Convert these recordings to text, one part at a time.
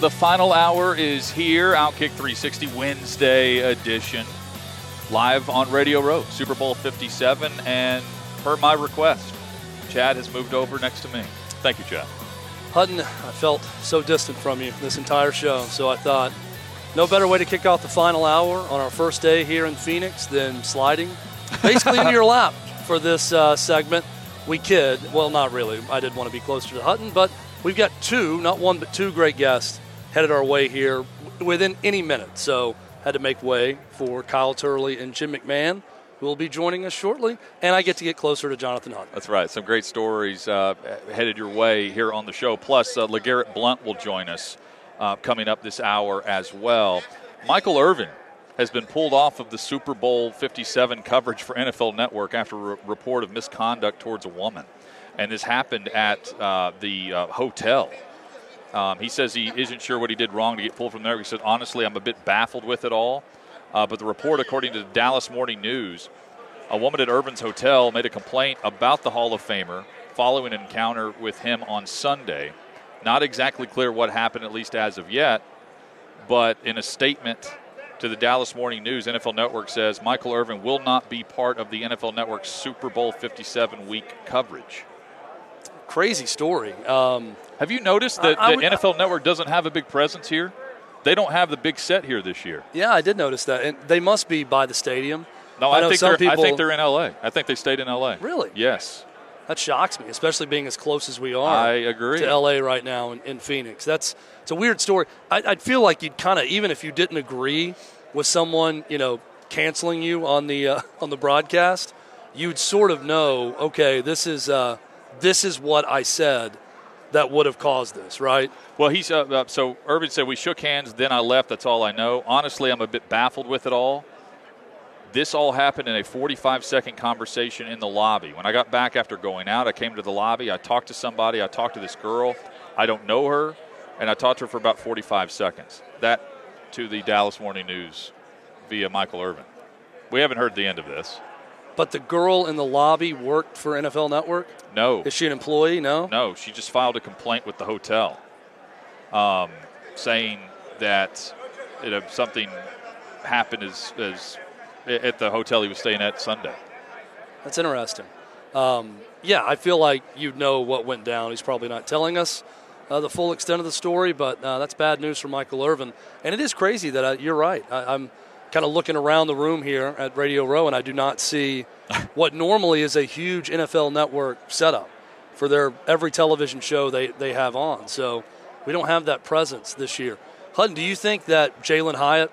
the final hour is here. Outkick 360 Wednesday edition. Live on Radio Row, Super Bowl 57. And per my request, Chad has moved over next to me. Thank you, Chad. Hutton, I felt so distant from you this entire show, so I thought no better way to kick off the final hour on our first day here in Phoenix than sliding basically into your lap for this uh, segment. We kid. Well, not really. I did want to be closer to Hutton, but we've got two, not one, but two great guests headed our way here within any minute. So had to make way for Kyle Turley and Jim McMahon, who will be joining us shortly, and I get to get closer to Jonathan Hutton. That's right. Some great stories uh, headed your way here on the show. Plus, uh, LeGarrette Blunt will join us uh, coming up this hour as well. Michael Irvin has been pulled off of the Super Bowl 57 coverage for NFL Network after a report of misconduct towards a woman. And this happened at uh, the uh, hotel. Um, he says he isn't sure what he did wrong to get pulled from there. He said, honestly, I'm a bit baffled with it all. Uh, but the report, according to the Dallas Morning News, a woman at Irvin's Hotel made a complaint about the Hall of Famer following an encounter with him on Sunday. Not exactly clear what happened, at least as of yet, but in a statement to the Dallas Morning News, NFL Network says Michael Irvin will not be part of the NFL Network's Super Bowl 57 week coverage. Crazy story. Um, Have you noticed that I- I the would- NFL Network doesn't have a big presence here? They don't have the big set here this year. yeah, I did notice that, and they must be by the stadium. No, I I, think they're. I think they're in L.A. I think they stayed in L.A. Really? Yes, That shocks me, especially being as close as we are. I agree. To LA right now in, in Phoenix. That's it's a weird story. I, I'd feel like you'd kind of even if you didn't agree with someone, you know, canceling you on the uh, on the broadcast, you'd sort of know, okay, this is uh, this is what I said that would have caused this, right? Well, he's uh, uh, so Irvin said we shook hands, then I left. That's all I know. Honestly, I'm a bit baffled with it all. This all happened in a 45 second conversation in the lobby. When I got back after going out, I came to the lobby. I talked to somebody. I talked to this girl. I don't know her, and I talked to her for about 45 seconds. That to the Dallas Morning News via Michael Irvin. We haven't heard the end of this. But the girl in the lobby worked for NFL Network. No, Is she an employee? No. No, she just filed a complaint with the hotel, um, saying that you know, something happened as, as at the hotel he was staying at Sunday. That's interesting. Um, yeah, I feel like you'd know what went down. He's probably not telling us uh, the full extent of the story, but uh, that's bad news for Michael Irvin. And it is crazy that I, you're right. I, I'm kind of looking around the room here at Radio Row, and I do not see what normally is a huge NFL Network setup for their every television show they, they have on. So we don't have that presence this year. Hutton, do you think that Jalen Hyatt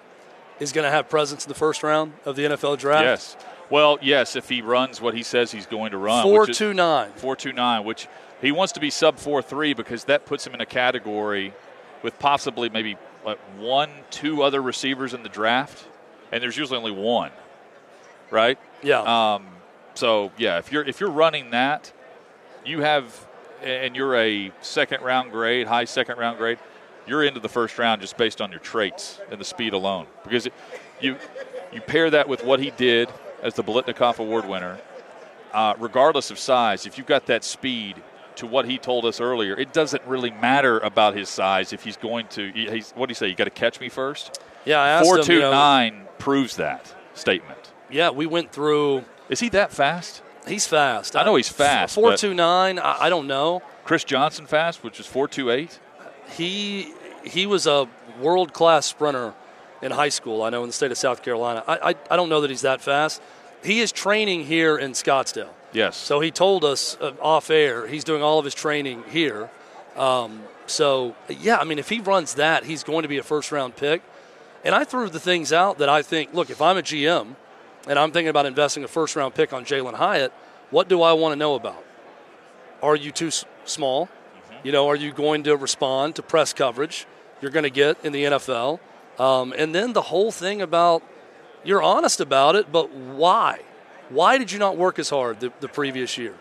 is going to have presence in the first round of the NFL draft? Yes. Well, yes, if he runs what he says he's going to run. Four which is- two nine. 429, which he wants to be sub 4-3 because that puts him in a category with possibly maybe like one, two other receivers in the draft, and there's usually only one, right? Yeah. Um, so yeah, if you're if you're running that, you have, and you're a second round grade, high second round grade, you're into the first round just based on your traits and the speed alone. Because it, you you pair that with what he did as the Biletnikoff Award winner, uh, regardless of size, if you've got that speed to what he told us earlier, it doesn't really matter about his size if he's going to. He's, what do you say? You got to catch me first. Yeah, I asked Four him, two you know- nine proves that statement. Yeah, we went through. Is he that fast? He's fast. I know he's fast, Four two nine. I, I don't know. Chris Johnson fast, which is four two eight. He he was a world class sprinter in high school. I know in the state of South Carolina. I, I I don't know that he's that fast. He is training here in Scottsdale. Yes. So he told us uh, off air he's doing all of his training here. Um, so yeah, I mean, if he runs that, he's going to be a first round pick. And I threw the things out that I think. Look, if I'm a GM and I'm thinking about investing a first round pick on Jalen Hyatt, what do I want to know about? Are you too s- small? You know, are you going to respond to press coverage you're going to get in the NFL? Um, and then the whole thing about you're honest about it, but why? Why did you not work as hard the, the previous year?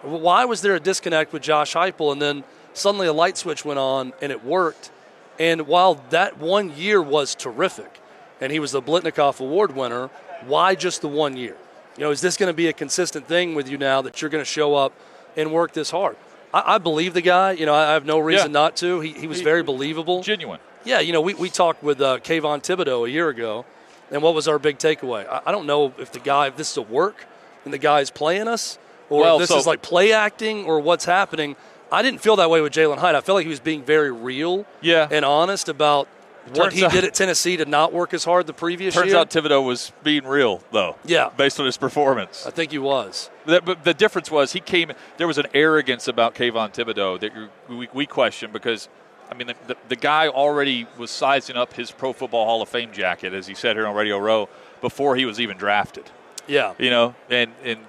Why was there a disconnect with Josh Heupel and then suddenly a light switch went on and it worked? And while that one year was terrific, and he was the Biletnikoff Award winner, why just the one year? You know, is this going to be a consistent thing with you now that you're going to show up and work this hard? I, I believe the guy. You know, I have no reason Yeah. not to. He, he was very believable. Genuine. Yeah, you know, we, we talked with uh, Kayvon Thibodeaux a year ago, and what was our big takeaway? I, I don't know if the guy, if this is a work and the guy's playing us, or Well, if this so- is like play acting, or what's happening. I didn't feel that way with Jalen Hyatt. I felt like he was being very real Yeah. and honest about what Turns he out- did at Tennessee to not work as hard the previous Turns year. Turns out Thibodeaux was being real, though. Yeah. Based on his performance. I think he was. That, but the difference was he came. There was an arrogance about Kayvon Thibodeaux that we, we questioned because, I mean, the, the, the guy already was sizing up his Pro Football Hall of Fame jacket, as he said here on Radio Row, before he was even drafted. Yeah. You know, and and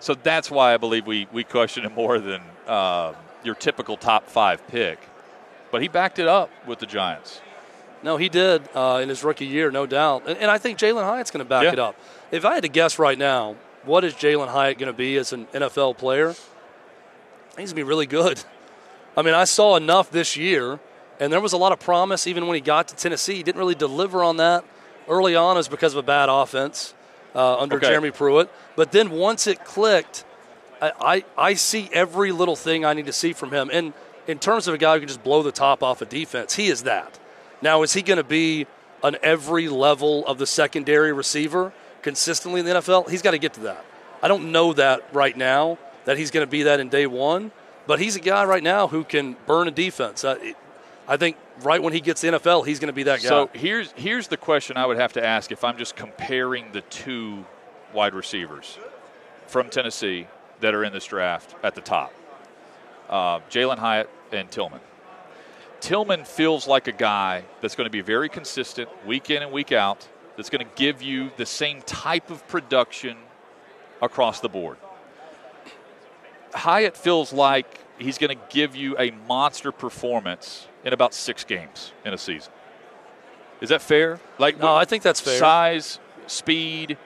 so that's why I believe we we question him more than uh, your typical top five pick. But he backed it up with the Giants. No, he did uh, in his rookie year, no doubt. And, and I think Jalen Hyatt's going to back Yeah. it up. If I had to guess right now, what is Jalen Hyatt going to be as an NFL player? He's going to be really good. I mean, I saw enough this year, and there was a lot of promise even when he got to Tennessee. He didn't really deliver on that early on, it was because of a bad offense uh, under Okay. Jeremy Pruitt. But then once it clicked, I, I, see every little thing I need to see from him. And in terms of a guy who can just blow the top off a defense, he is that. Now, is he going to be on every level of the secondary receiver consistently in the NFL? He's got to get to that. I don't know that right now, that he's going to be that in day one, but he's a guy right now who can burn a defense. I, I think right when he gets the NFL, he's going to be that guy. So here's here's the question I would have to ask if I'm just comparing the two wide receivers from Tennessee that are in this draft at the top, uh, Jalen Hyatt and Tillman. Tillman feels like a guy that's going to be very consistent week in and week out. That's going to give you the same type of production across the board. Hyatt feels like he's going to give you a monster performance in about six games in a season. Is that fair? Like no, I think that's fair. size, speed,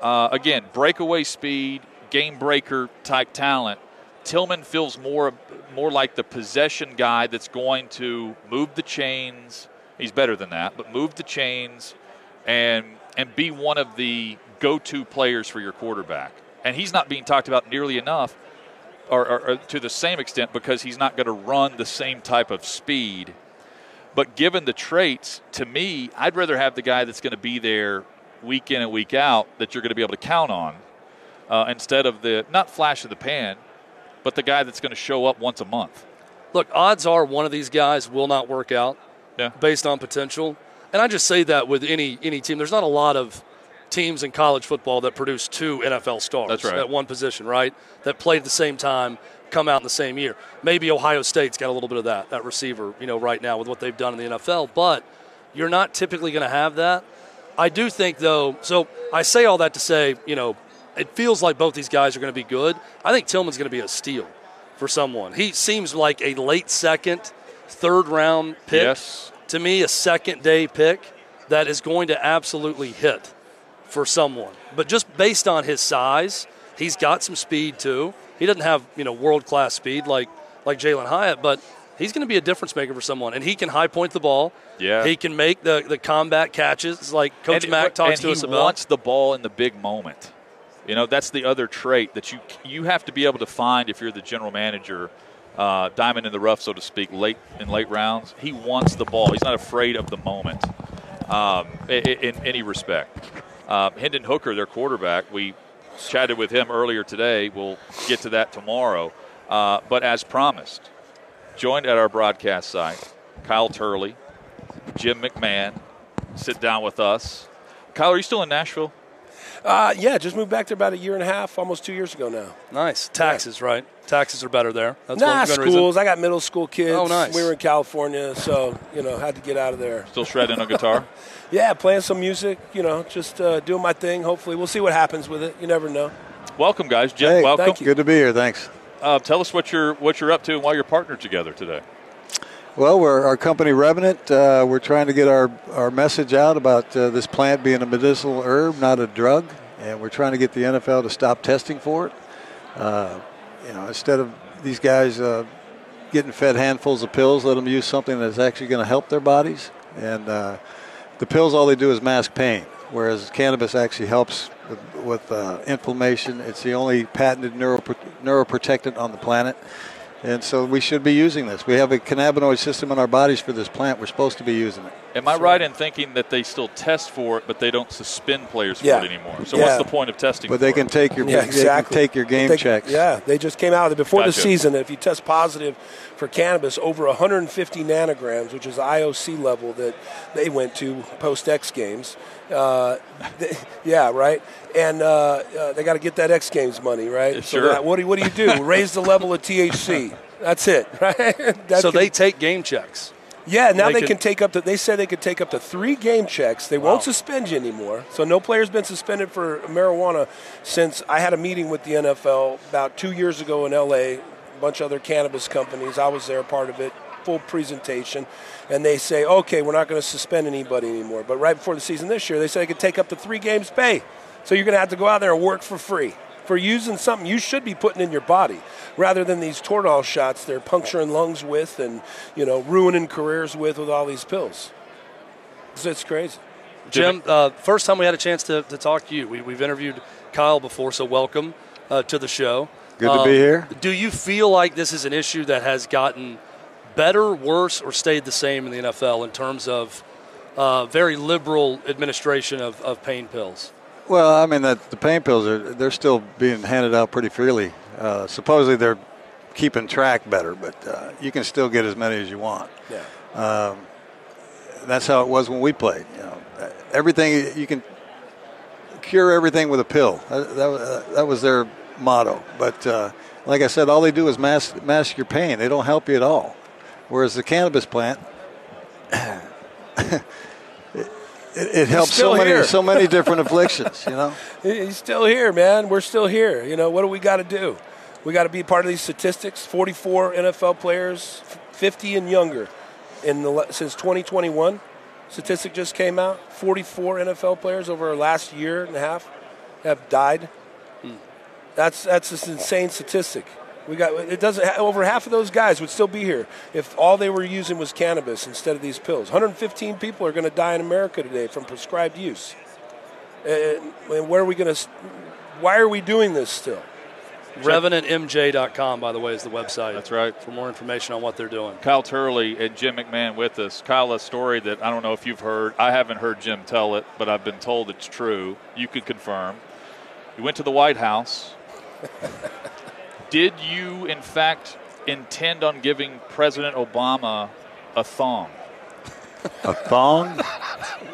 uh, again, breakaway speed, game breaker type talent. Tillman feels more more like the possession guy that's going to move the chains. He's better than that, but move the chains and and be one of the go-to players for your quarterback. And he's not being talked about nearly enough or, or, or to the same extent because he's not going to run the same type of speed. But given the traits, to me, I'd rather have the guy that's going to be there week in and week out that you're going to be able to count on uh, instead of the not flash of the pan, but the guy that's going to show up once a month. Look, odds are one of these guys will not work out Yeah. based on potential. And I just say that with any any team. There's not a lot of teams in college football that produce two NFL stars right. at one position, right? That played at the same time, come out in the same year. Maybe Ohio State's got a little bit of that, that receiver, you know, right now with what they've done in the NFL, but you're not typically going to have that. I do think though, so I say all that to say, you know, it feels like both these guys are going to be good. I think Tillman's going to be a steal for someone. He seems like a late second, third round pick Yes. to me a second day pick that is going to absolutely hit for someone. But just based on his size, he's got some speed too. He doesn't have you know world class speed like like Jalen Hyatt, but he's going to be a difference maker for someone. And he can high point the ball. Yeah. he can make the the combat catches like Coach and, Mack talks to he us about. wants the ball in the big moment. You know, that's the other trait that you you have to be able to find if you're the general manager, uh, diamond in the rough, so to speak, late in late rounds. He wants the ball. He's not afraid of the moment, um, in, in any respect. Uh, Hendon Hooker, their quarterback, we chatted with him earlier today. We'll get to that tomorrow. Uh, but as promised, joined at our broadcast site, Kyle Turley, Jim McMahon, sit down with us. Kyle, are you still in Nashville? Uh, yeah, just moved back there about a year and a half, almost two years ago now. Nice. Taxes, right? Taxes are better there. That's nah, one, one reason. schools. I got middle school kids. Oh, nice. We were in California, so you know, had to get out of there. Still shredding a guitar? Yeah, playing some music. You know, just uh, doing my thing. Hopefully, we'll see what happens with it. You never know. welcome, guys. Jim, Hey, welcome. thank you. Good to be here. Thanks. Uh, tell us what you're what you're up to and why you're partnered together today. Well, we're our company Revenant. Uh, we're trying to get our, our message out about uh, this plant being a medicinal herb, not a drug, and we're trying to get the NFL to stop testing for it. Uh, you know, instead of these guys uh, getting fed handfuls of pills, let them use something that's actually going to help their bodies. And uh, the pills, all they do is mask pain, whereas cannabis actually helps with, with uh, inflammation. It's the only patented neuropro- neuroprotectant on the planet. And so we should be using this. We have a cannabinoid system in our bodies for this plant. We're supposed to be using it. Am I right in thinking that they still test for it, but they don't suspend players for it anymore? So Yeah. what's the point of testing? But they can it? take your Yeah, they can exactly. take your game They- checks. Yeah, they just came out with it before Gotcha. the season. If you test positive for cannabis over 150 nanograms, which is IOC level that they went to post X Games, uh, they- yeah, right. And uh, uh, they got to get that X Games money, right? Sure. So that, what do what do you do? Raise the level of THC. That's it, right? That So can- they take game checks. Yeah, now They they, can- can, take up to. They said they could take up to three game checks. They won't suspend you anymore. So no player's been suspended for marijuana since I had a meeting with the NFL about two years ago in LA. A bunch of other cannabis companies. I was there, part of it. Full presentation, and they say, okay, we're not going to suspend anybody anymore. But right before the season this year, they said they could take up to three games pay. So you're going to have to go out there and work for free for using something you should be putting in your body rather than these Toradol shots they're puncturing lungs with and you know ruining careers with with all these pills. It's, it's crazy. Jim, uh, first time we had a chance to, to talk to you. We, we've interviewed Kyle before, so welcome uh, to the show. Good to be here. Do you feel like this is an issue that has gotten better, worse, or stayed the same in the NFL in terms of uh, very liberal administration of, of pain pills? Well, I mean that the pain pills are they're still being handed out pretty freely. Uh, supposedly they're keeping track better, but uh, you can still get as many as you want. Yeah. That's how it was when we played. You know, everything you can cure everything with a pill. That, that, was- that was their motto. But uh, like I said, all they do is mask mask your pain. They don't help you at all. Whereas the cannabis plant, it, it helps so many here. so many different afflictions. You know. He's still here, man. We're still here. You know, what do we got to do? We got to be part of these statistics. 44 NFL players, 50 and younger, in the since 2021. Statistic just came out. 44 NFL players over our last year and a half have died. Hmm. That's that's an insane statistic. We got it doesn't over half of those guys would still be here if all they were using was cannabis instead of these pills. 115 people are going to die in America today from prescribed use. And, and where are we going to? Why are we doing this still? RevenantMJ.com, by the way, is the website. That's right. For more information on what they're doing. Kyle Turley and Jim McMahon with us. Kyle, a story that I don't know if you've heard. I haven't heard Jim tell it, but I've been told it's true. You could confirm. You went to the White House. Did you, in fact, intend on giving President Obama a thong? A thong?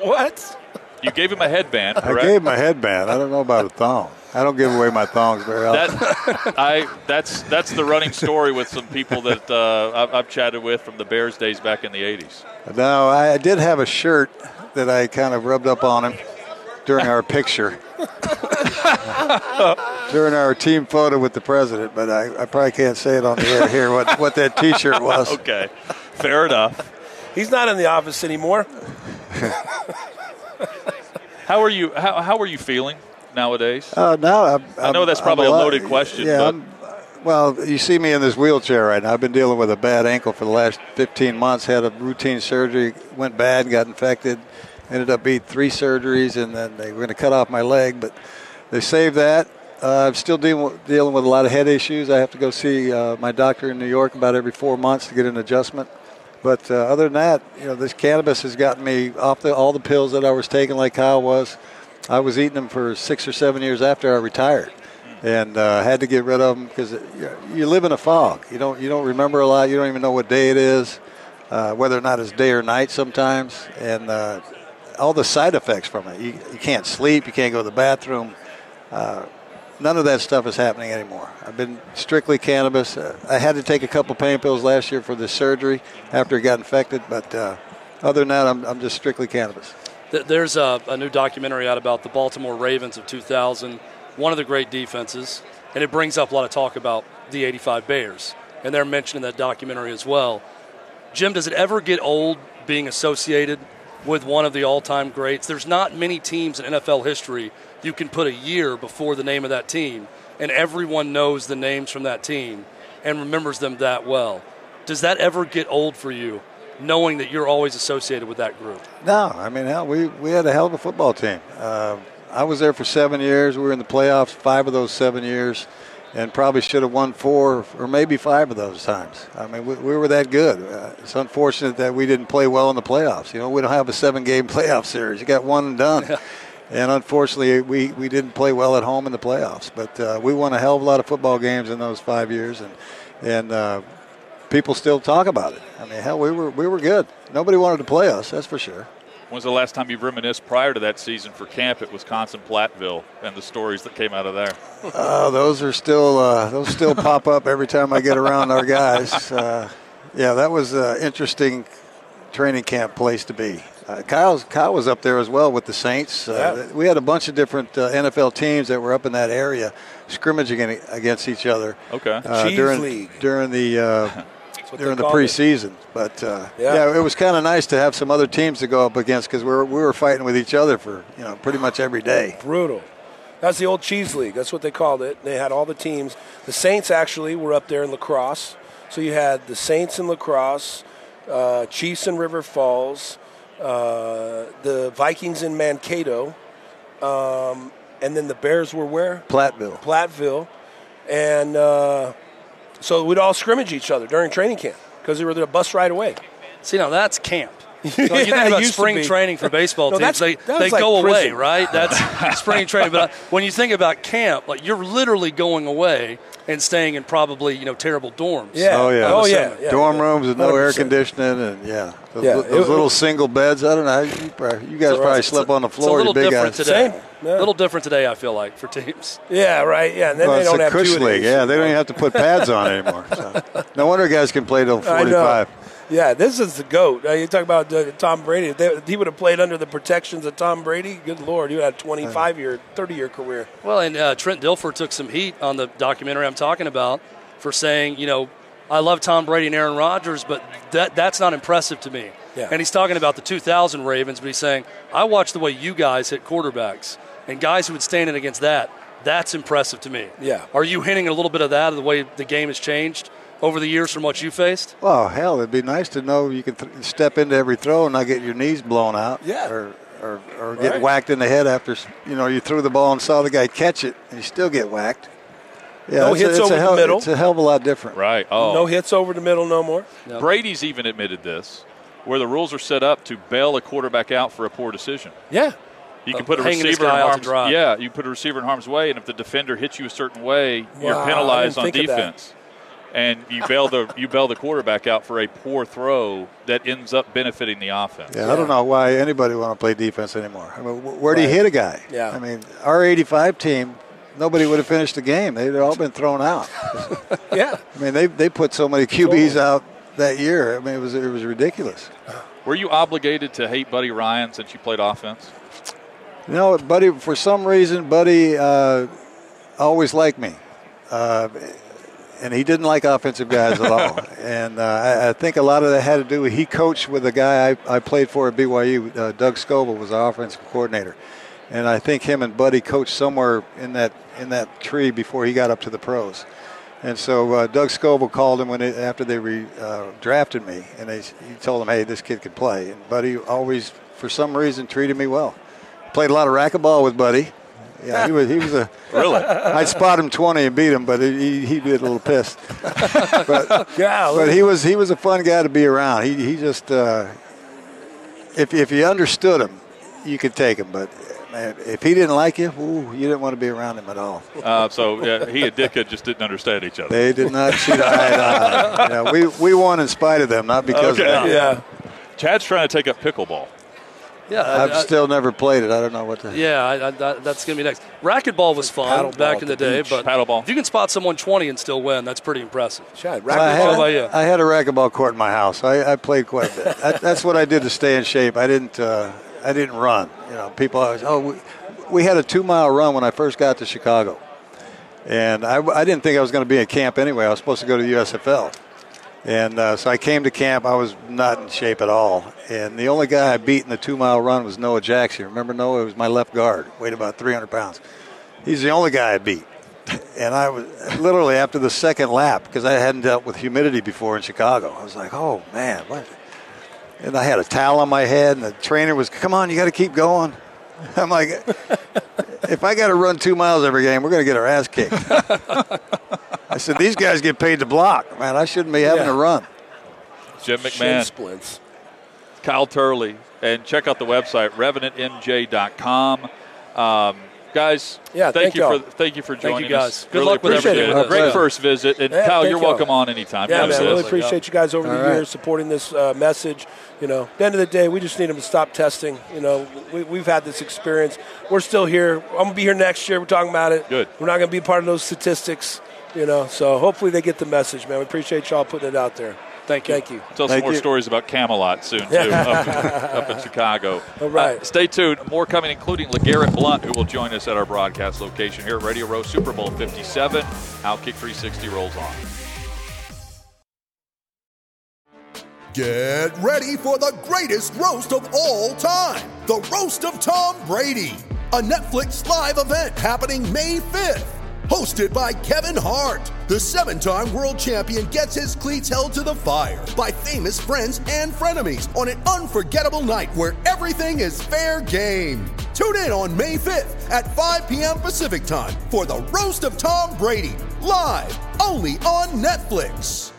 What? You gave him a headband, I gave him a headband. I don't know about a thong. I don't give away my thongs very often. That I that's that's the running story with some people that uh, I've, I've chatted with from the Bears days back in the '80s. no, I, I did have a shirt that I kind of rubbed up on him during our picture. during our team photo with the president, but I, I probably can't say it on the air here what, what that T-shirt was. Okay, fair enough. He's not in the office anymore. How are you? How, how are you feeling nowadays? Uh, now I'm, I know I'm- that's I'm probably a lot- loaded question, Yeah, but- I'm- well, you see me in this wheelchair right now. I've been dealing with a bad ankle for the last 15 months. Had a routine surgery, went bad, got infected. Ended up being three surgeries, and then they were going to cut off my leg, but they saved that. Uh, I'm still dealing with, dealing with a lot of head issues. I have to go see uh, my doctor in New York about every four months to get an adjustment. But uh, other than that, you know, this cannabis has gotten me off the, all the pills that I was taking, like Kyle was. I was eating them for six or seven years after I retired, and uh, had to get rid of them because you live in a fog. You don't you don't remember a lot. You don't even know what day it is, uh, whether or not it's day or night sometimes, and uh, all the side effects from it. You, you can't sleep. You can't go to the bathroom. None of that stuff is happening anymore. I've been strictly cannabis. Uh, I had to take a couple pain pills last year for the surgery after it got infected, but uh, other than that, I'm, I'm just strictly cannabis. There's a, a new documentary out about the Baltimore Ravens of 2000, one of the great defenses, and it brings up a lot of talk about the 85 Bears, and they're mentioned in that documentary as well. Jim, does it ever get old being associated with one of the all-time greats? There's not many teams in NFL history you can put a year before the name of that team, and everyone knows the names from that team and remembers them that well. Does that ever get old for you, knowing that you're always associated with that group? No, I mean, hell, we, we had a hell of a football team. Uh, I was there for seven years. We were in the playoffs five of those seven years, and probably should have won four or maybe five of those times. I mean, we, we were that good. Uh, it's unfortunate that we didn't play well in the playoffs. You know, we don't have a seven-game playoff series. You got one and done. And unfortunately, we, we didn't play well at home in the playoffs. But uh, we won a hell of a lot of football games in those five years, and and uh, people still talk about it. I mean, hell, we were we were good. Nobody wanted to play us, that's for sure. When's the last time you've reminisced prior to that season for camp at Wisconsin Platteville and the stories that came out of there? Uh, those are still uh, those still pop up every time I get around our guys. Uh, yeah, that was an interesting training camp place to be. Uh, Kyle's, Kyle was up there as well with the Saints. Uh, We had a bunch of different uh, NFL teams that were up in that area, scrimmaging against each other. Okay. uh, Cheese during League. during the uh, what during the called it. preseason. But uh, Yeah. yeah. it was kind of nice to have some other teams to go up against because we were we were fighting with each other for you know pretty much every day. Brutal. That's the old cheese league. That's what they called it. They had all the teams. The Saints actually were up there in La Crosse. So you had the Saints in La Crosse, uh, Chiefs in River Falls, uh, the Vikings in Mankato, um, and then the Bears were where? Platteville. Platteville, and uh, so we'd all scrimmage each other during training camp because they were the bus ride away. See, now that's camp. So you think about spring training for baseball No, teams, that's- they, they like go away, right? That's spring training. But uh, when you think about camp, like you're literally going away and staying in probably you know terrible dorms. Yeah. Oh, yeah. Oh I'm yeah. assuming. yeah. dorm rooms with no air 100%. conditioning and yeah, those, Yeah, those it- little single beds. I don't know. You, probably, you guys probably It's a- slept on the floor. it's a floor. little you different guys. today. Same. A Yeah. little different today, I feel like, for teams. Yeah, right. Yeah, and then Well, they it's don't a have cush two league. Yeah, they don't even have to put pads on anymore. So. No wonder guys can play till 45. Yeah, this is the goat. Uh, you talk about uh, Tom Brady. If they, he would have played under the protections of Tom Brady. Good lord, you had a 25 year, 30 year career. Well, and uh, Trent Dilfer took some heat on the documentary I'm talking about for saying, you know, I love Tom Brady and Aaron Rodgers, but that that's not impressive to me. Yeah. And he's talking about the 2000 Ravens, but he's saying, I watched the way you guys hit quarterbacks, and guys who would stand in against that, that's impressive to me. Yeah. Are you hinting a little bit of that, of the way the game has changed over the years from what you faced? Well, hell, it'd be nice to know you can th- step into every throw and not get your knees blown out. Yeah. Or, or, or get Right. whacked in the head after you know you threw the ball and saw the guy catch it and you still get whacked. Yeah, No it's a- hits it's over a the middle. It's a hell of a lot different. Right. Oh. No hits over the middle no more. Brady's even admitted this, where the rules are set up to bail a quarterback out for a poor decision. Yeah. You can Of put a receiver in guy out to harm's dry. yeah. You put a receiver in harm's way, and if the defender hits you a certain way, you're penalized on think that. defense, and you bail the you bail the quarterback out for a poor throw that ends up benefiting the offense. Yeah, I don't know why anybody want to play defense anymore. I mean, where do you hit a guy? Yeah. I mean, our 85 team, nobody would have finished the game. They'd all been thrown out. Yeah. I mean, they, they put so many QBs out that year. I mean, it was it was ridiculous. Were you obligated to hate Buddy Ryan since you played offense? You know, Buddy, for some reason, Buddy uh, always liked me. Uh, and he didn't like offensive guys at all. and uh, I, I think a lot of that had to do with he coached with a guy I, I played for at BYU. Uh, Doug Scovil was our offensive coordinator. And I think him and Buddy coached somewhere in that in that tree before he got up to the pros. And so uh, Doug Scovil called him when it, after they re, uh, drafted me, and they, he told him, "Hey, this kid can play." And Buddy always, for some reason, treated me well. Played a lot of racquetball with Buddy. Yeah, he was he was a Really? I'd spot him twenty and beat him, but he he'd be a little pissed. but Yeah. but he was he was a fun guy to be around. He he just uh, if if you understood him, you could take him. But man, if he didn't like you, ooh, you didn't want to be around him at all. Uh, so uh, he and Ditka just didn't understand each other. They did not see eye to eye. Yeah, we we won in spite of them, not because Okay. of them. yeah. Chad's trying to take up pickleball. Yeah, I- I've I- still never played it. I don't know what to. Yeah, I, I, that's going to be next. Racquetball was fun paddle back in the, the day, beach. but Paddle ball. if you can spot someone 20 and still win, that's pretty impressive. Chad, Well, I, had a, about you? I had a racquetball court in my house. I, I played quite a bit. That, that's what I did to stay in shape. I didn't. Uh, I didn't run. You know, people always. Oh, we, we had a two mile run when I first got to Chicago, and I, I didn't think I was going to be in camp anyway. I was supposed to go to the USFL, and uh, so I came to camp. I was not in shape at all, and the only guy I beat in the two mile run was Noah Jackson. Remember Noah? It was my left guard, weighed about 300 pounds. He's the only guy I beat. And I was literally after the second lap because I hadn't dealt with humidity before in Chicago. I was like, "Oh man!" What? And I had a towel on my head, and the trainer was, "Come on, you got to keep going." I'm like, "If I got to run two miles every game, we're going to get our ass kicked." I said, "These guys get paid to block, man. I shouldn't be having Yeah. to run." Jim Shin McMahon, splints. Kyle Turley, and check out the website revenantmj.com. Um, guys, Yeah, thank, thank you y'all. for thank you for you, joining guys. us. Good Really luck with appreciate everything. it. Great Yeah. first visit, and Yeah, Kyle, you're y'all. welcome on anytime. Yeah, man. Absolutely. Really appreciate you guys over the All right. years supporting this uh, message. You know, at the end of the day, we just need them to stop testing. You know, we, we've had this experience. We're still here. I'm gonna be here next year. We're talking about it. Good. We're not gonna be part of those statistics. You know, so hopefully they get the message, man. We appreciate y'all putting it out there. Thank you. Thank you. Tell some Thank more you. stories about Camelot soon too, up, up in Chicago. All right. Uh, stay tuned. More coming, including LeGarrette Blunt, who will join us at our broadcast location here at Radio Row Super Bowl 57. Outkick 360 rolls on. Get ready for the greatest roast of all time the Roast of Tom Brady, a Netflix live event happening May 5th. Hosted by Kevin Hart, the seven time world champion gets his cleats held to the fire by famous friends and frenemies on an unforgettable night where everything is fair game. Tune in on May 5th at 5 p.m. Pacific time for the Roast of Tom Brady, live only on Netflix.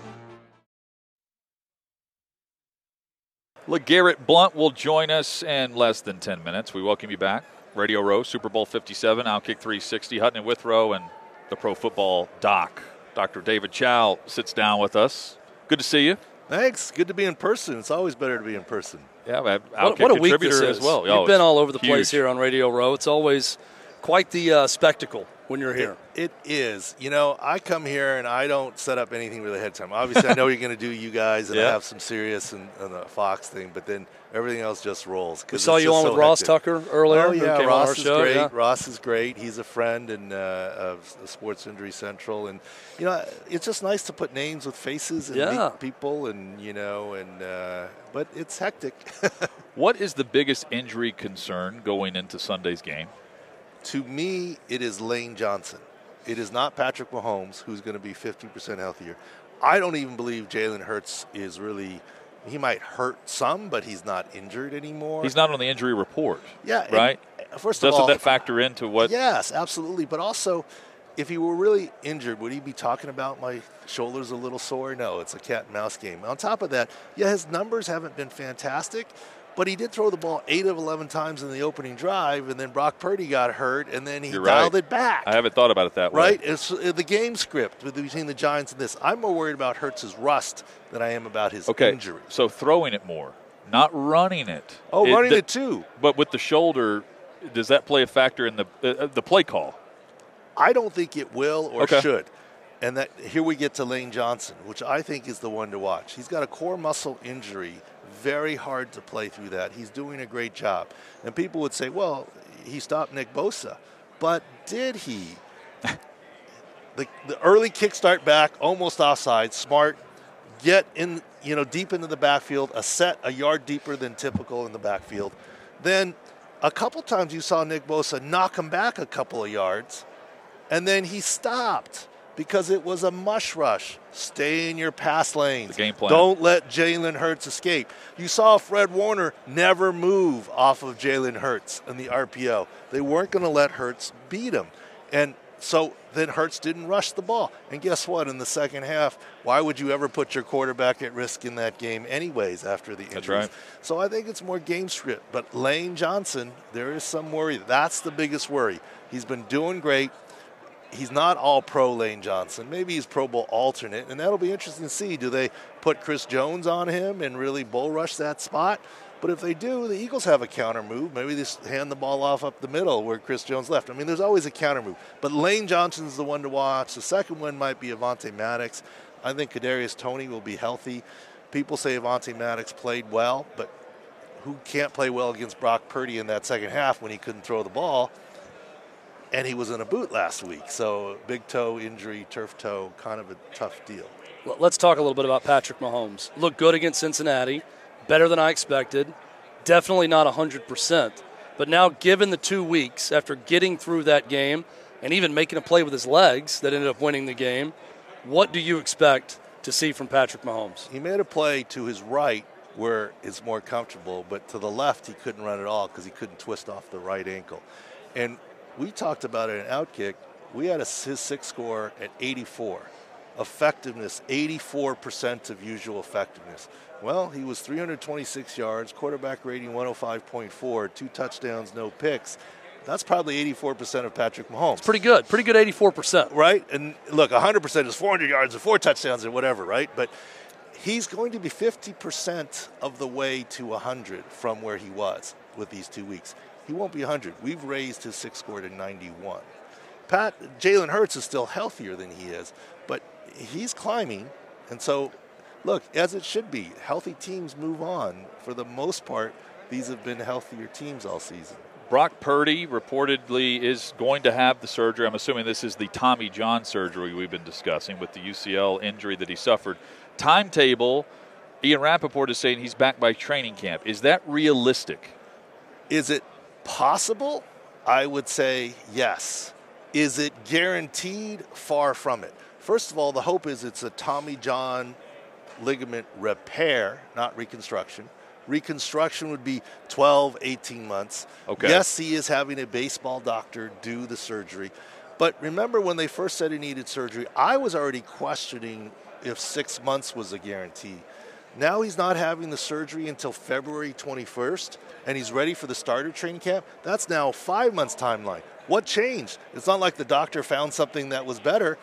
LeGarrette Blunt will join us in less than 10 minutes. We welcome you back. Radio Row, Super Bowl 57, Outkick 360, Hutton and Withrow, and the Pro Football Doc. Dr. David Chao sits down with us. Good to see you. Thanks. Good to be in person. It's always better to be in person. Yeah, Outkick What, what a week contributor this is. as well. You've Oh, been all over the place here on Radio Row. It's always quite the uh, spectacle when you're here. It is. You know, I come here and I don't set up anything really ahead of time. Obviously, I know you're going to do you guys, and Yeah. I have some serious and, and a Fox thing, but then everything else just rolls. We saw you just on so with Ross hectic. Tucker earlier. Oh yeah, Ross is show. great. yeah. Ross is great. He's a friend and uh, of Sports Injury Central, and you know it's just nice to put names with faces and Yeah. meet people, and you know, and uh, but it's hectic. What is the biggest injury concern going into Sunday's game? To me, it is Lane Johnson. It is not Patrick Mahomes who's going to be 50% healthier. I don't even believe Jalen Hurts is really. He might hurt some, but he's not injured anymore. He's not on the injury report. Yeah, Right? First of Doesn't all, that factor into what? Yes, absolutely. But also, if he were really injured, would he be talking about my shoulders a little sore? No, it's a cat and mouse game. On top of that, yeah, his numbers haven't been fantastic, but he did throw the ball eight of 11 times in the opening drive, and then Brock Purdy got hurt, and then he You're dialed right. it back. I haven't thought about it that way. Right? It's uh, the game script between the Giants and this. I'm more worried about Hurts' rust than I am about his Okay. injury. So throwing it more, not running it. Oh, running th- it too. But with the shoulder, does that play a factor in the uh, the play call? I don't think it will or Okay. should. And that here we get to Lane Johnson, which I think is the one to watch. He's got a core muscle injury, very hard to play through that. He's doing a great job. And people would say, well, he stopped Nick Bosa. But did he? the, the early kickstart back, almost offside, smart, get in, you know, deep into the backfield, a set a yard deeper than typical in the backfield. Then a couple times you saw Nick Bosa knock him back a couple of yards, and then he stopped because it was a mush rush. Stay in your pass lanes. The game plan. Don't let Jalen Hurts escape. You saw Fred Warner never move off of Jalen Hurts in the RPO. They weren't going to let Hurts beat him. And so then Hurts didn't rush the ball. And guess what? In the second half, why would you ever put your quarterback at risk in that game, anyways, after the injuries? right. So I think it's more game script. But Lane Johnson, there is some worry. That's the biggest worry. He's been doing great. He's not all pro Lane Johnson. Maybe he's Pro Bowl alternate, and that'll be interesting to see. Do they put Chris Jones on him and really bull rush that spot? But if they do, the Eagles have a counter move. Maybe they hand the ball off up the middle where Chris Jones left. I mean, there's always a counter move. But Lane Johnson's the one to watch. The second one might be Avonte Maddox. I think Kadarius Toney will be healthy. People say Avonte Maddox played well, but who can't play well against Brock Purdy in that second half when he couldn't throw the ball? And he was in a boot last week. So big toe injury, turf toe, kind of a tough deal. Well, Let's talk a little bit about Patrick Mahomes. Looked good against Cincinnati, better than I expected. Definitely not 100%. But now, given the two weeks after getting through that game and even making a play with his legs that ended up winning the game, what do you expect to see from Patrick Mahomes? He made a play to his right where it's more comfortable, but to the left he couldn't run at all because he couldn't twist off the right ankle. And we talked about it in Outkick. We had a, his six score at 84. Effectiveness, 84% of usual effectiveness. Well, he was 326 yards, quarterback rating 105.4, two touchdowns, no picks. That's probably 84% of Patrick Mahomes. Pretty good. Pretty good 84%. Right? And look, 100% is 400 yards and four touchdowns and whatever, right? But he's going to be 50% of the way to 100 from where he was with these two weeks. He won't be 100. We've raised his six score to 91. Pat Jalen Hurts is still healthier than he is, but he's climbing, and so look as it should be. Healthy teams move on. For the most part, these have been healthier teams all season. Brock Purdy reportedly is going to have the surgery. I'm assuming this is the Tommy John surgery we've been discussing with the UCL injury that he suffered. Timetable, Ian Rapoport is saying he's back by training camp. Is that realistic? Is it possible? I would say yes. Is it guaranteed? Far from it. First of all, the hope is it's a Tommy John ligament repair, not reconstruction. Reconstruction would be 12, 18 months. Okay. Yes, he is having a baseball doctor do the surgery. But remember when they first said he needed surgery, I was already questioning if six months was a guarantee. Now he's not having the surgery until February 21st, and he's ready for the starter training camp. That's now five months timeline. What changed? It's not like the doctor found something that was better.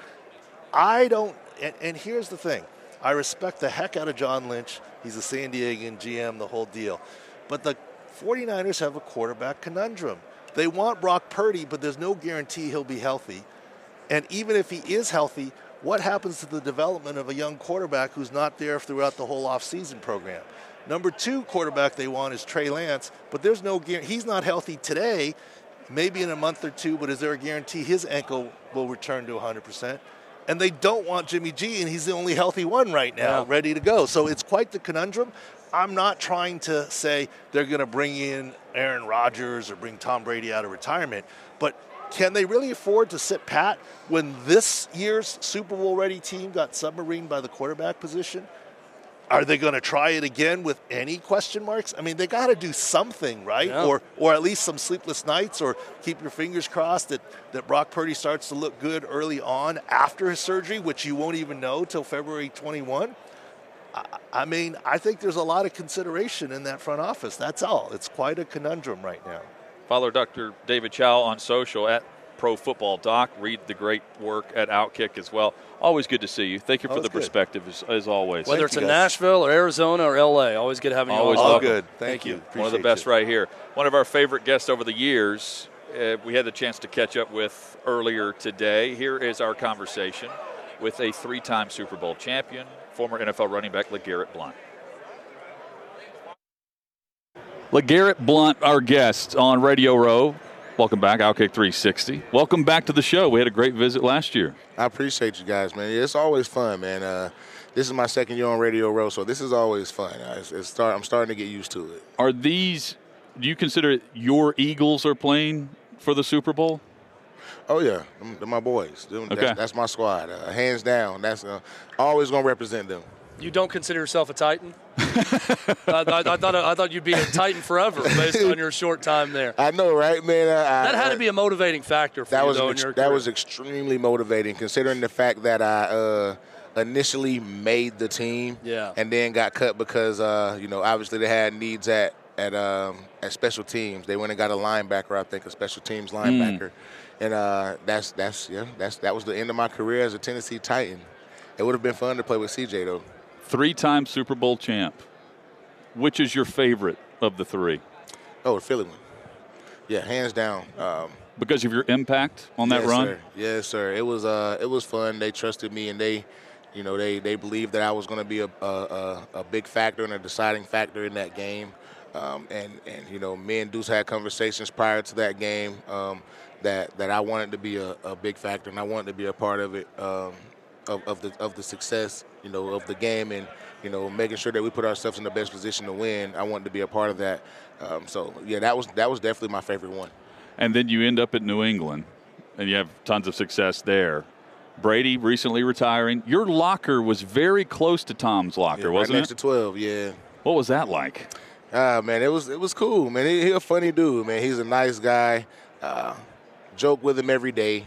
I don't, and, and here's the thing I respect the heck out of John Lynch. He's a San Diegan GM, the whole deal. But the 49ers have a quarterback conundrum. They want Brock Purdy, but there's no guarantee he'll be healthy. And even if he is healthy, what happens to the development of a young quarterback who's not there throughout the whole offseason program? Number two quarterback they want is Trey Lance, but there's no guarantee. He's not healthy today, maybe in a month or two, but is there a guarantee his ankle will return to 100%? And they don't want Jimmy G, and he's the only healthy one right now, Yeah. ready to go. So it's quite the conundrum. I'm not trying to say they're going to bring in Aaron Rodgers or bring Tom Brady out of retirement, but can they really afford to sit pat when this year's Super Bowl ready team got submarined by the quarterback position? Are they going to try it again with any question marks? I mean, they got to do something, right? Yeah. Or, or at least some sleepless nights, or keep your fingers crossed that, that Brock Purdy starts to look good early on after his surgery, which you won't even know till February 21. I, I mean, I think there's a lot of consideration in that front office. That's all. It's quite a conundrum right now. Follow Dr. David Chao on social at Pro Football Doc. Read the great work at Outkick as well. Always good to see you. Thank you for Always the good. perspective as, as always. Whether Thank it's in guys. Nashville or Arizona or LA, always good having you Always. All good. Thank, Thank you. you. One of the best you. right here. One of our favorite guests over the years. Uh, we had the chance to catch up with earlier today. Here is our conversation with a three-time Super Bowl champion, former NFL running back LeGarrette Blunt. LeGarrette Blunt, our guest on Radio Row. Welcome back, Outkick 360. Welcome back to the show. We had a great visit last year. I appreciate you guys, man. It's always fun, man. Uh, this is my second year on Radio Row, so this is always fun. Uh, It's, it's start, I'm starting to get used to it. Are these? Do you consider your Eagles are playing for the Super Bowl? Oh yeah, they're my boys. Them- Okay. that's, that's my squad. Uh, hands down. That's uh, always gonna represent them. You don't consider yourself a Titan? I, I, I thought I thought you'd be a Titan forever based on your short time there. I know, right, man? I- That had to be a motivating factor for that you was though ex- that career. was extremely motivating, considering the fact that I uh, initially made the team, Yeah. and then got cut because uh, you know obviously they had needs at at um, at special teams. They went and got a linebacker, I think, a special teams linebacker, and uh, that's that's yeah that's that was the end of my career as a Tennessee Titan. It would have been fun to play with CJ though. Three-time Super Bowl champ. Which is your favorite of the three? Oh, the Philly one. Yeah, hands down. Um, because of your impact on that yes, run. Sir. Yes, sir. It was uh, it was fun. They trusted me, and they, you know, they they believed that I was going to be a, a, a a big factor and a deciding factor in that game. Um, and and you know, me and Deuce had conversations prior to that game um, that that I wanted to be a, a, big factor and I wanted to be a part of it um, of, of the of the success, you know, of the game and you know making sure that we put ourselves in the best position to win. I wanted to be a part of that. Um, so yeah, that was that was definitely my favorite one. And then you end up at New England, and you have tons of success there. Brady recently retiring. Your locker was very close to Tom's locker, yeah, wasn't right it? Next to twelve, yeah. What was that like? Ah, man, it was it was cool, man. He's he a funny dude, man. He's a nice guy. Uh, joke with him every day.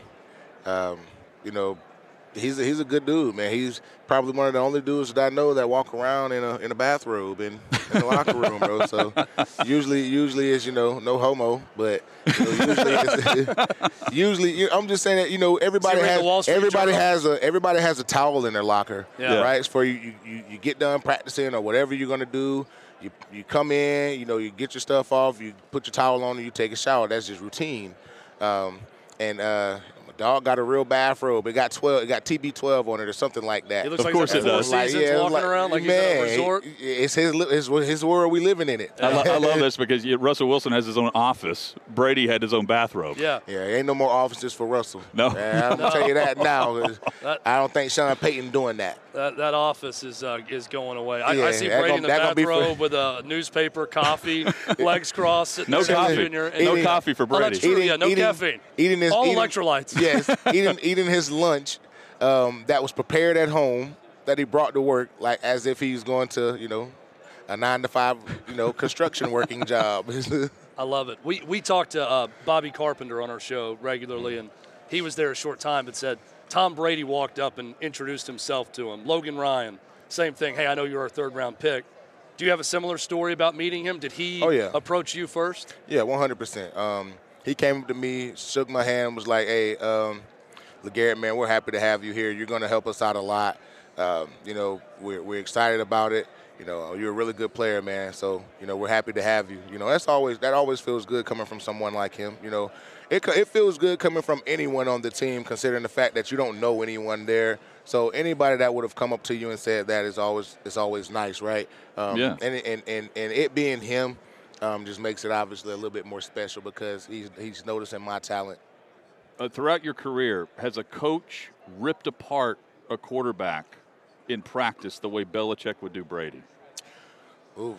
Um, you know, he's a, he's a good dude, man. He's probably one of the only dudes that I know that walk around in a in a bathrobe in, in the locker room, bro. So usually usually is you know no homo, but you know, usually it's, usually I'm just saying that you know everybody has everybody has a everybody has a towel in their locker, yeah. right? It's for you, you you get done practicing or whatever you're gonna do. You, you come in, you know, you get your stuff off, you put your towel on, and you take a shower. That's just routine. Um, and uh, my dog got a real bathrobe. It got twelve. It got TB twelve on it or something like that. It looks of like course it does. Like, yeah, walking like, around like man, he's at a resort. It's his, his his world. We living in it. I, lo- I love this because Russell Wilson has his own office. Brady had his own bathrobe. Yeah, yeah. Ain't no more offices for Russell. No, man, I'm gonna tell you that now. that, I don't think Sean Payton doing that. That, that office is uh, is going away. I, yeah, I see Brady gonna, in the bathrobe with a newspaper, coffee, legs crossed, no coffee. Junior, and no coffee for Brady. Oh, that's true. Eating, yeah, no eating, caffeine. Eating his all eating, electrolytes. Yes, eating eating his lunch um, that was prepared at home that he brought to work, like as if he's going to you know a nine to five you know construction working job. I love it. We we talked to uh, Bobby Carpenter on our show regularly, and he was there a short time, but said Tom Brady walked up and introduced himself to him. Logan Ryan, same thing. Hey, I know you're our third round pick. Do you have a similar story about meeting him? Did he oh, yeah. approach you first? Yeah, 100%. Um, he came up to me, shook my hand, was like, hey, um, LeGarrette, man, we're happy to have you here. You're going to help us out a lot. Um, you know, we're, we're excited about it. You know, you're a really good player, man. So, you know, we're happy to have you. You know, that's always that always feels good coming from someone like him. You know, it it feels good coming from anyone on the team, considering the fact that you don't know anyone there. So anybody that would have come up to you and said that is always is always nice, right? Um, yeah. And and and and it being him um, just makes it obviously a little bit more special because he's he's noticing my talent. Uh, throughout your career, has a coach ripped apart a quarterback in practice the way Belichick would do Brady? Ooh.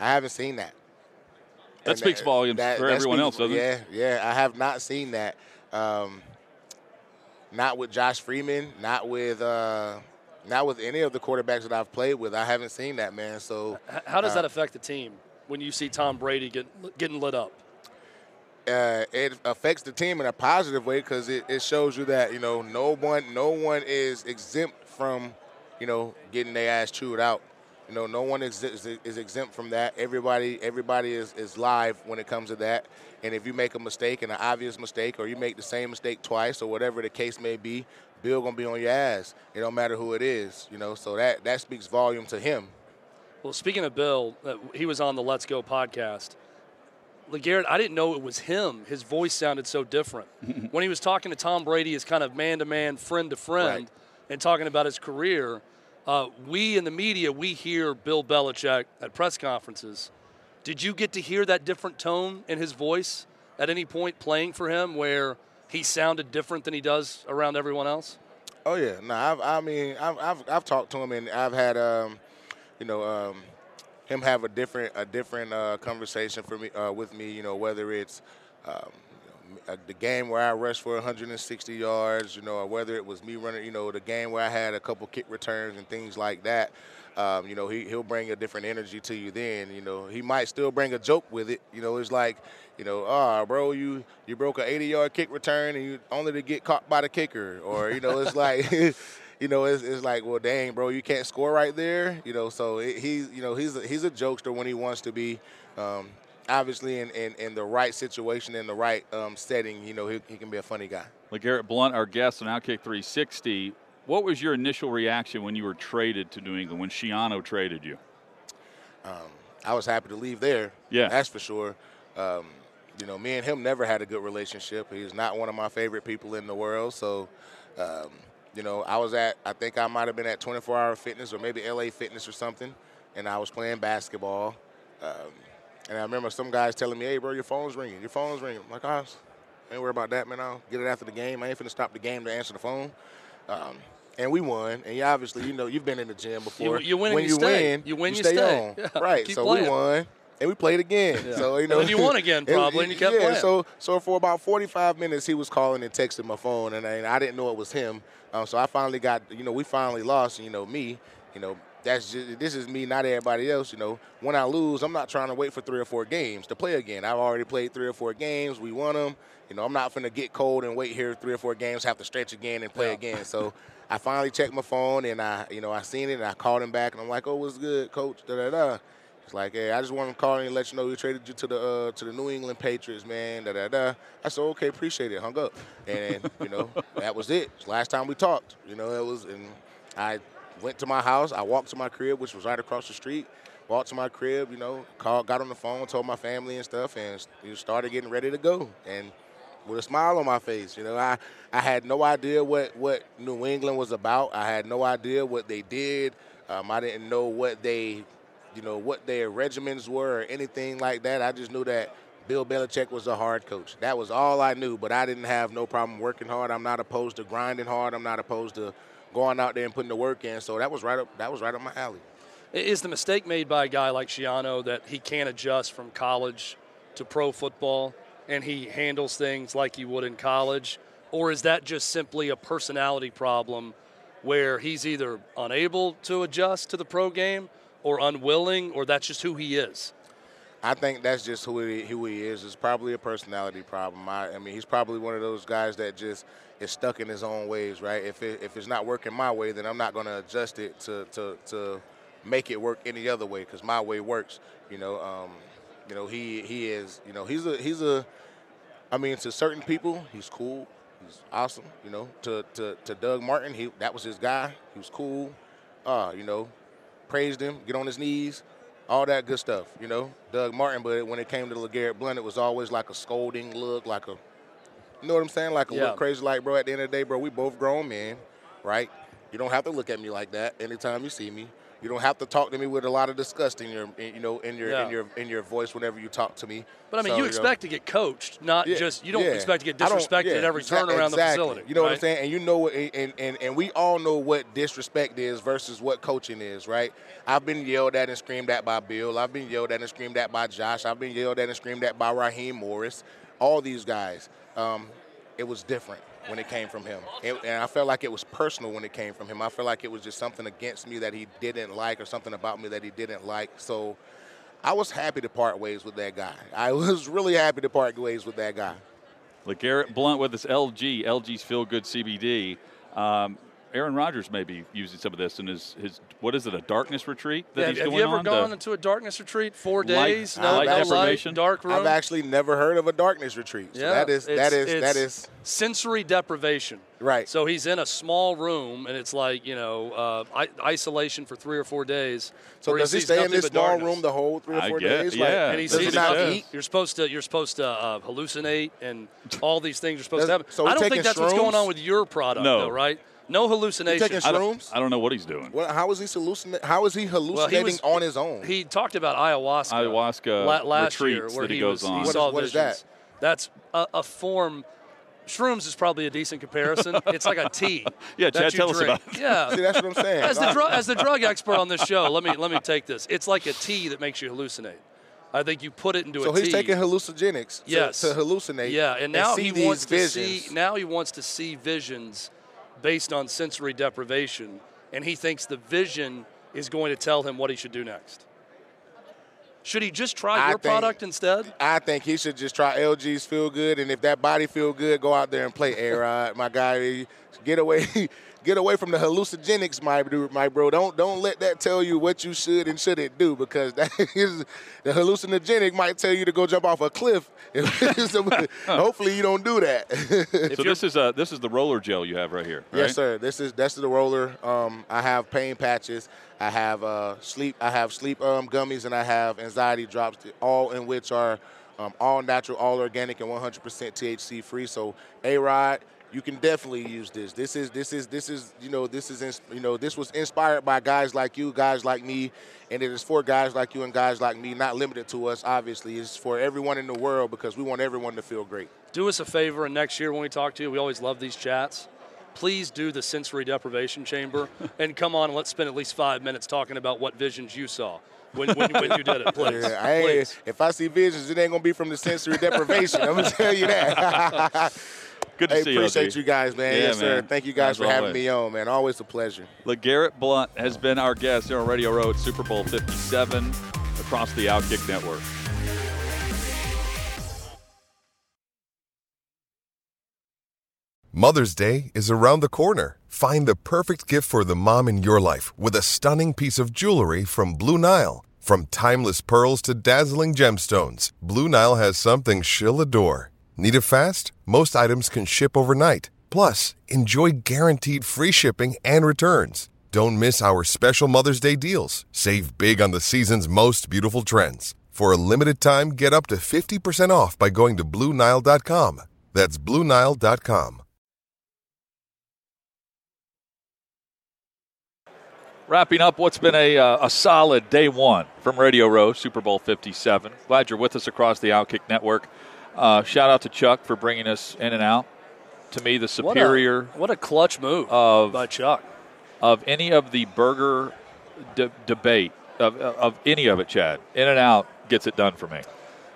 I haven't seen that. That and speaks that, volumes that, for that everyone speaks, else, doesn't yeah, it? Yeah, yeah. I have not seen that. Um, not with Josh Freeman, not with uh, not with any of the quarterbacks that I've played with. I haven't seen that, man. So how does uh, that affect the team when you see Tom Brady get, getting lit up? Uh, it affects the team in a positive way because it, it shows you that you know no one no one is exempt from you know getting their ass chewed out. You know, no one is, is, is, exempt from that. Everybody, everybody is, is live when it comes to that. And if you make a mistake, and an obvious mistake, or you make the same mistake twice, or whatever the case may be, Bill gonna be on your ass. It don't matter who it is. You know, so that that speaks volume to him. Well, speaking of Bill, uh, he was on the Let's Go podcast. LeGarrette, I didn't know it was him. His voice sounded so different. when he was talking to Tom Brady as kind of man to man, friend to friend, and talking about his career, uh, we in the media, we hear Bill Belichick at press conferences. Did you get to hear that different tone in his voice at any point playing for him where he sounded different than he does around everyone else? Oh yeah, no, I've, I mean, I've, I've I've talked to him and I've had, um, you know, um, him have a different a different uh, conversation for me uh, with me. You know, whether it's um, you know, the game where I rushed for 160 yards, you know, or whether it was me running, you know, the game where I had a couple kick returns and things like that. Um, you know, he, he'll bring a different energy to you then. You know, he might still bring a joke with it. You know, it's like, you know, ah, bro, you you broke an 80 yard kick return and you only to get caught by the kicker. Or, you know, it's like, you know, it's, it's like, well, dang, bro, you can't score right there. You know, so he's, you know, he's a, he's a jokester when he wants to be. Um, obviously, in, in, in the right situation, in the right um, setting, you know, he, he can be a funny guy. LeGarrette Blunt, our guest on Outkick 360. What was your initial reaction when you were traded to New England, when Schiano traded you? Um, I was happy to leave there. Yeah. that's for sure. Um, you know, me and him never had a good relationship. He's not one of my favorite people in the world. So, um, you know, I was at, I think I might have been at 24 Hour Fitness or maybe LA Fitness or something, and I was playing basketball. Um, and I remember some guys telling me, "Hey, bro, your phone's ringing. Your phone's ringing." I'm like, "I ain't worry about that, man. I'll get it after the game. I ain't finna stop the game to answer the phone." Um, and we won. And you obviously, you know, you've been in the gym before. You- you win and when you you stay. win, You win, you stay, stay. on. Yeah, Right. keep So playing. we won. And we played again. Yeah. So you know, And you won again, probably, and you kept yeah, playing. So so for about 45 minutes, he was calling and texting my phone, and I, and I didn't know it was him. Um, so I finally got, you know, we finally lost. You know, me, you know, that's just, this is me, not everybody else. You know, when I lose, I'm not trying to wait for three or four games to play again. I've already played three or four games. We won them. You know, I'm not finna get cold and wait here three or four games, have to stretch again and play again. So I finally checked my phone and I, you know, I seen it and I called him back and I'm like, oh, what's good, coach? Da da da. He's like, hey, I just want to call and let you know we traded you to the uh, to the New England Patriots, man. Da da da. I said, okay, appreciate it. Hung up, and you know that was it. Last time we talked, you know, it was, and I went to my house. I walked to my crib, which was right across the street. Walked to my crib, you know, called, got on the phone, told my family and stuff, and you started getting ready to go. And with a smile on my face, you know, I, I had no idea what, what New England was about. I had no idea what they did. Um, I didn't know what they, you know, what their regimens were or anything like that. I just knew that Bill Belichick was a hard coach. That was all I knew. But I didn't have no problem working hard. I'm not opposed to grinding hard. I'm not opposed to going out there and putting the work in. So that was right up. That was right up my alley. Is the mistake made by a guy like Schiano that he can't adjust from college to pro football and he handles things like he would in college? Or is that just simply a personality problem where he's either unable to adjust to the pro game or unwilling, or that's just who he is? I think that's just who he, who he is. It's probably a personality problem. I, I mean, he's probably one of those guys that just is stuck in his own ways, right? If it, if it's not working my way, then I'm not going to adjust it to, to, to make it work any other way because my way works. You know, um, you know he he is. You know, he's a he's a. I mean, to certain people, he's cool. He's awesome. You know, to to, to Doug Martin, he that was his guy. He was cool. Uh, you know, praised him, get on his knees, all that good stuff, you know. Doug Martin, but when it came to LeGarrette Blunt, it was always like a scolding look, like a, you know what I'm saying? Like a Yeah. look crazy, like, bro, at the end of the day, bro, we both grown men, right? You don't have to look at me like that anytime you see me. You don't have to talk to me with a lot of disgust in your, in, you know, in your, Yeah. in your, in your voice whenever you talk to me. But I mean, So, you know, expect to get coached, not yeah, just you don't yeah. expect to get disrespected at every exa- turn around the facility. You know what I'm saying? And you know, what- and, and and we all know what disrespect is versus what coaching is, right? I've been yelled at and screamed at by Bill. I've been yelled at and screamed at by Josh. I've been yelled at and screamed at by Raheem Morris. All these guys. Um, it was different when it came from him, It- and I felt like it was personal when it came from him. I felt like it was just something against me that he didn't like, or something about me that he didn't like. So. I was happy to part ways with that guy. I was really happy to part ways with that guy. LeGarrette Blunt with us, LG, LG's Feel Good CBD. Um, Aaron Rodgers may be using some of this in his, his what is it, a darkness retreat that Yeah, he's have going you ever on? gone The- into a darkness retreat? Four Light- days, uh, no, light no deprivation? light, dark room. I've actually never heard of a darkness retreat. So Yeah, that is that it's- is that it's is sensory deprivation. Right. So he's in a small room, and it's like you know uh, I- isolation for three or four days. So does he sees stay in this small darkness. room the whole three or I four get- days? yeah. And he does sees not nothing. eat? You're supposed to you're supposed to uh, hallucinate, and all these things are supposed Does- to happen. so I don't think taking that's what's going on with your product, No. though, right? No hallucination. taking I don't. I don't know what he's doing. What, how is he hallucinating? How is he Well, hallucinating he was- on his own? He talked about ayahuasca. Ayahuasca la- last year, where that he he goes was, on. He What what is that? That's a, a form. Shrooms is probably a decent comparison. it's like a tea. Yeah, Chad, tell us drink. about it. Yeah. See, that's what I'm saying. as the drug as the drug expert on this show, let me let me take this. It's like a tea that makes you hallucinate. I think you put it into so a tea. he's taking hallucinogenics to, yes. to hallucinate. Yeah, and now see he these wants visions. to see. Now he wants to see visions based on sensory deprivation, and he thinks the vision is going to tell him what he should do next. Should he just try I your think- product instead? I think he should just try LG's feel good, and if that body feel good, go out there and play A Rod. My guy, get away, get away from the hallucinogenics, my bro. My bro, don't don't let that tell you what you should and shouldn't do because that is the hallucinogenic might tell you to go jump off a cliff. Hopefully, you don't do that. so this is uh, this is the roller gel you have right here. Right? Yes, sir. This is that's the roller. Um, I have pain patches. I have uh, sleep. I have sleep um, gummies, and I have anxiety drops, all in which are um, all natural, all organic, and 100% THC free. So, A Rod, you can definitely use this. This is this is this is you know this is you know this was inspired by guys like you, guys like me, and it is for guys like you and guys like me. Not limited to us, obviously. It's for everyone in the world because we want everyone to feel great. Do us a favor, and next year when we talk to you, we always love these chats. Please do the sensory deprivation chamber and come on and let's spend at least five minutes talking about what visions you saw when, when, when you did it. Please. Yeah, I Please. if I see visions, it ain't gonna be from the sensory deprivation. I'm gonna tell you that. Good to hey, see you, appreciate LG. you guys, man. Yeah, yes, sir. man. Thank you guys As for having me on, man. Always a pleasure. LeGarrette Blunt has been our guest here on Radio Row Super Bowl 57 across the Outkick Network. Mother's Day is around the corner. Find the perfect gift for the mom in your life with a stunning piece of jewelry from Blue Nile. From timeless pearls to dazzling gemstones, Blue Nile has something she'll adore. Need it fast? Most items can ship overnight. Plus, enjoy guaranteed free shipping and returns. Don't miss our special Mother's Day deals. Save big on the season's most beautiful trends. For a limited time, get up to 50% off by going to BlueNile.com. That's BlueNile.com. Wrapping up what's been a, uh, a solid day one from Radio Row, Super Bowl 57. Glad you're with us across the Outkick Network. Uh, shout out to Chuck for bringing us in and out. To me, the What a- superior What a, clutch move of by Chuck. of any of the burger de- debate of, of any of it, Chad. In and out gets it done for me.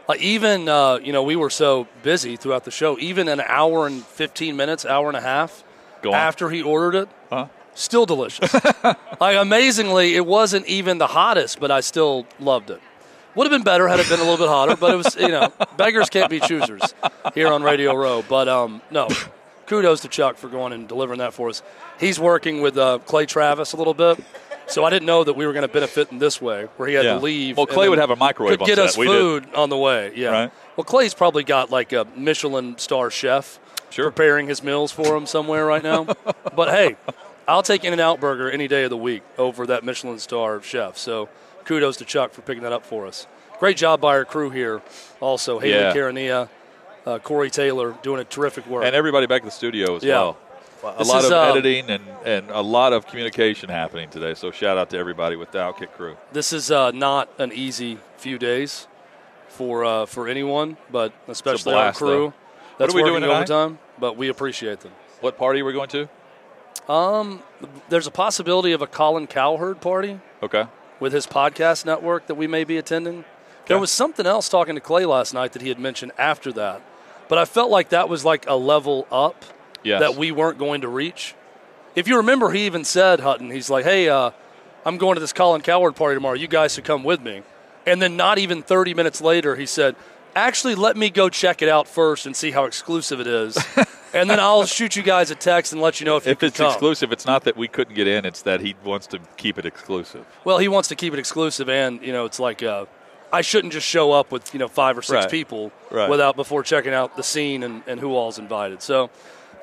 Like even uh, you know we were so busy throughout the show. Even an hour and fifteen minutes, hour and a half after he ordered it, Huh? still delicious. like amazingly, it wasn't even the hottest, but I still loved it. Would have been better had it been a little bit hotter, but it was you know beggars can't be choosers here on Radio Row. But um, no, kudos to Chuck for going and delivering that for us. He's working with uh, Clay Travis a little bit. So I didn't know that we were going to benefit in this way, where he had Yeah. to leave. Well, Clay would have a microwave Could get us food on the way. Yeah. Right. Well, Clay's probably got like a Michelin star chef Sure. preparing his meals for him somewhere right now. but hey, I'll take In and Out Burger any day of the week over that Michelin star chef. So kudos to Chuck for picking that up for us. Great job by our crew here. Also, Haley Yeah. Uh, Corey Taylor doing a terrific work. And everybody back in the studio as Yeah. well. A This lot is, of um, editing and, and a lot of communication happening today. So shout out to everybody with the Outkick crew. This is uh, not an easy few days for uh, for anyone, but especially our crew. though. What That's are we doing working tonight? overtime, but we appreciate them. What party are we going to? Um, there's a possibility of a Colin Cowherd party Okay. With his podcast network that we may be attending. There was something else talking to Clay last night that he had mentioned after that, but I felt like that was like a level up Yes. that we weren't going to reach. If you remember, he even said Hutton, he's like, "Hey, uh, I'm going to this Colin Cowherd party tomorrow. You guys should come with me." And then not even 30 minutes later, he said, "Actually, let me go check it out first and see how exclusive it is, and then I'll shoot you guys a text and let you know if, If it's come." exclusive, it's not that we couldn't get in, it's that he wants to keep it exclusive. Well, he wants to keep it exclusive, and you know, it's like uh, I shouldn't just show up with you know five or six Right. people Right. without before checking out the scene and, and who all's invited. So,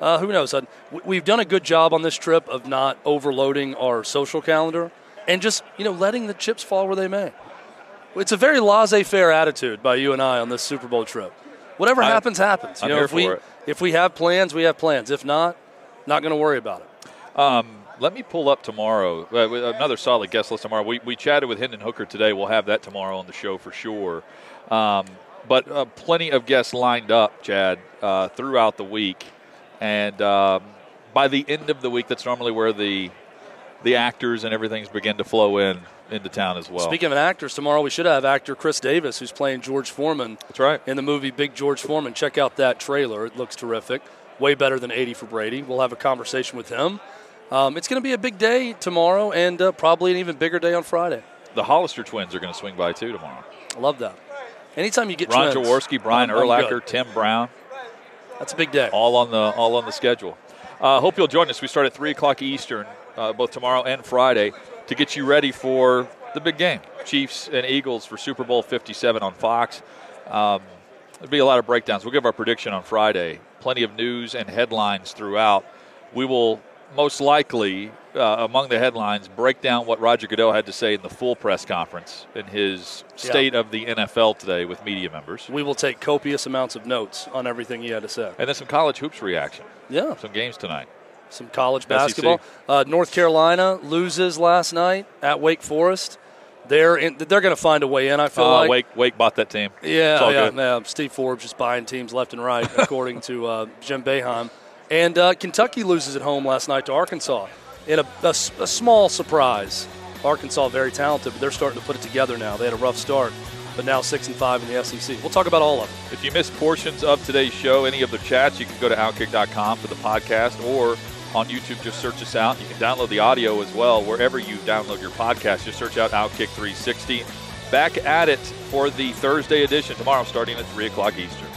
uh, who knows? We- We've done a good job on this trip of not overloading our social calendar and just you know letting the chips fall where they may. It's a very laissez-faire attitude by you and I on this Super Bowl trip. Whatever I- happens, happens. You I'm know, if we it. If we have plans, we have plans. If not, not going to worry about it. Um, let me pull up tomorrow. Uh, another solid guest list tomorrow. We, we chatted with Hendon Hooker today. We'll have that tomorrow on the show for sure. Um, but uh, plenty of guests lined up, Chad, uh, throughout the week. And um, by the end of the week, that's normally where the the actors and everything's begin to flow in into town as well. Speaking of actors, tomorrow we should have actor Khris Davis, who's playing George Foreman. That's right. In the movie Big George Foreman. Check out that trailer. It looks terrific. Way better than 80 for Brady. We'll have a conversation with him. Um, it's going to be a big day tomorrow and uh, probably an even bigger day on Friday. the Hollister twins are going to swing by too tomorrow. I love that. Anytime you get Ron trends, Jaworski, Brian I'm- I'm Urlacher. Tim Brown. That's a big day. All on the all on the schedule. Uh, hope you'll join us. We start at three o'clock Eastern, uh, both tomorrow and Friday, to get you ready for the big game, Chiefs and Eagles for Super Bowl Fifty Seven on Fox. Um, there'll be a lot of breakdowns. We'll give our prediction on Friday. Plenty of news and headlines throughout. We will most likely, uh, among the headlines, break down what Roger Goodell had to say in the full press conference in his Yeah. state of the NFL today with media members. We will take copious amounts of notes on everything he had to say. And then some college hoops reaction. Yeah. Some games tonight. Some college basketball. Uh, North Carolina loses last night at Wake Forest. They're in, they're going to find a way in. I feel Uh, like. Wake Wake bought that team. Yeah, yeah, yeah. Steve Forbes just buying teams left and right, according to uh, Jim Boeheim. And uh, Kentucky loses at home last night to Arkansas in a a small surprise. Arkansas very talented, but they're starting to put it together now. They had a rough start, but now six and five in the SEC. We'll talk about all of it. If you missed portions of today's show, any of the chats, you can go to outkick.com for the podcast or on YouTube, just search us out. You can download the audio as well wherever you download your podcast. Just search out Outkick 360. Back at it for the Thursday edition tomorrow starting at 3 o'clock Eastern.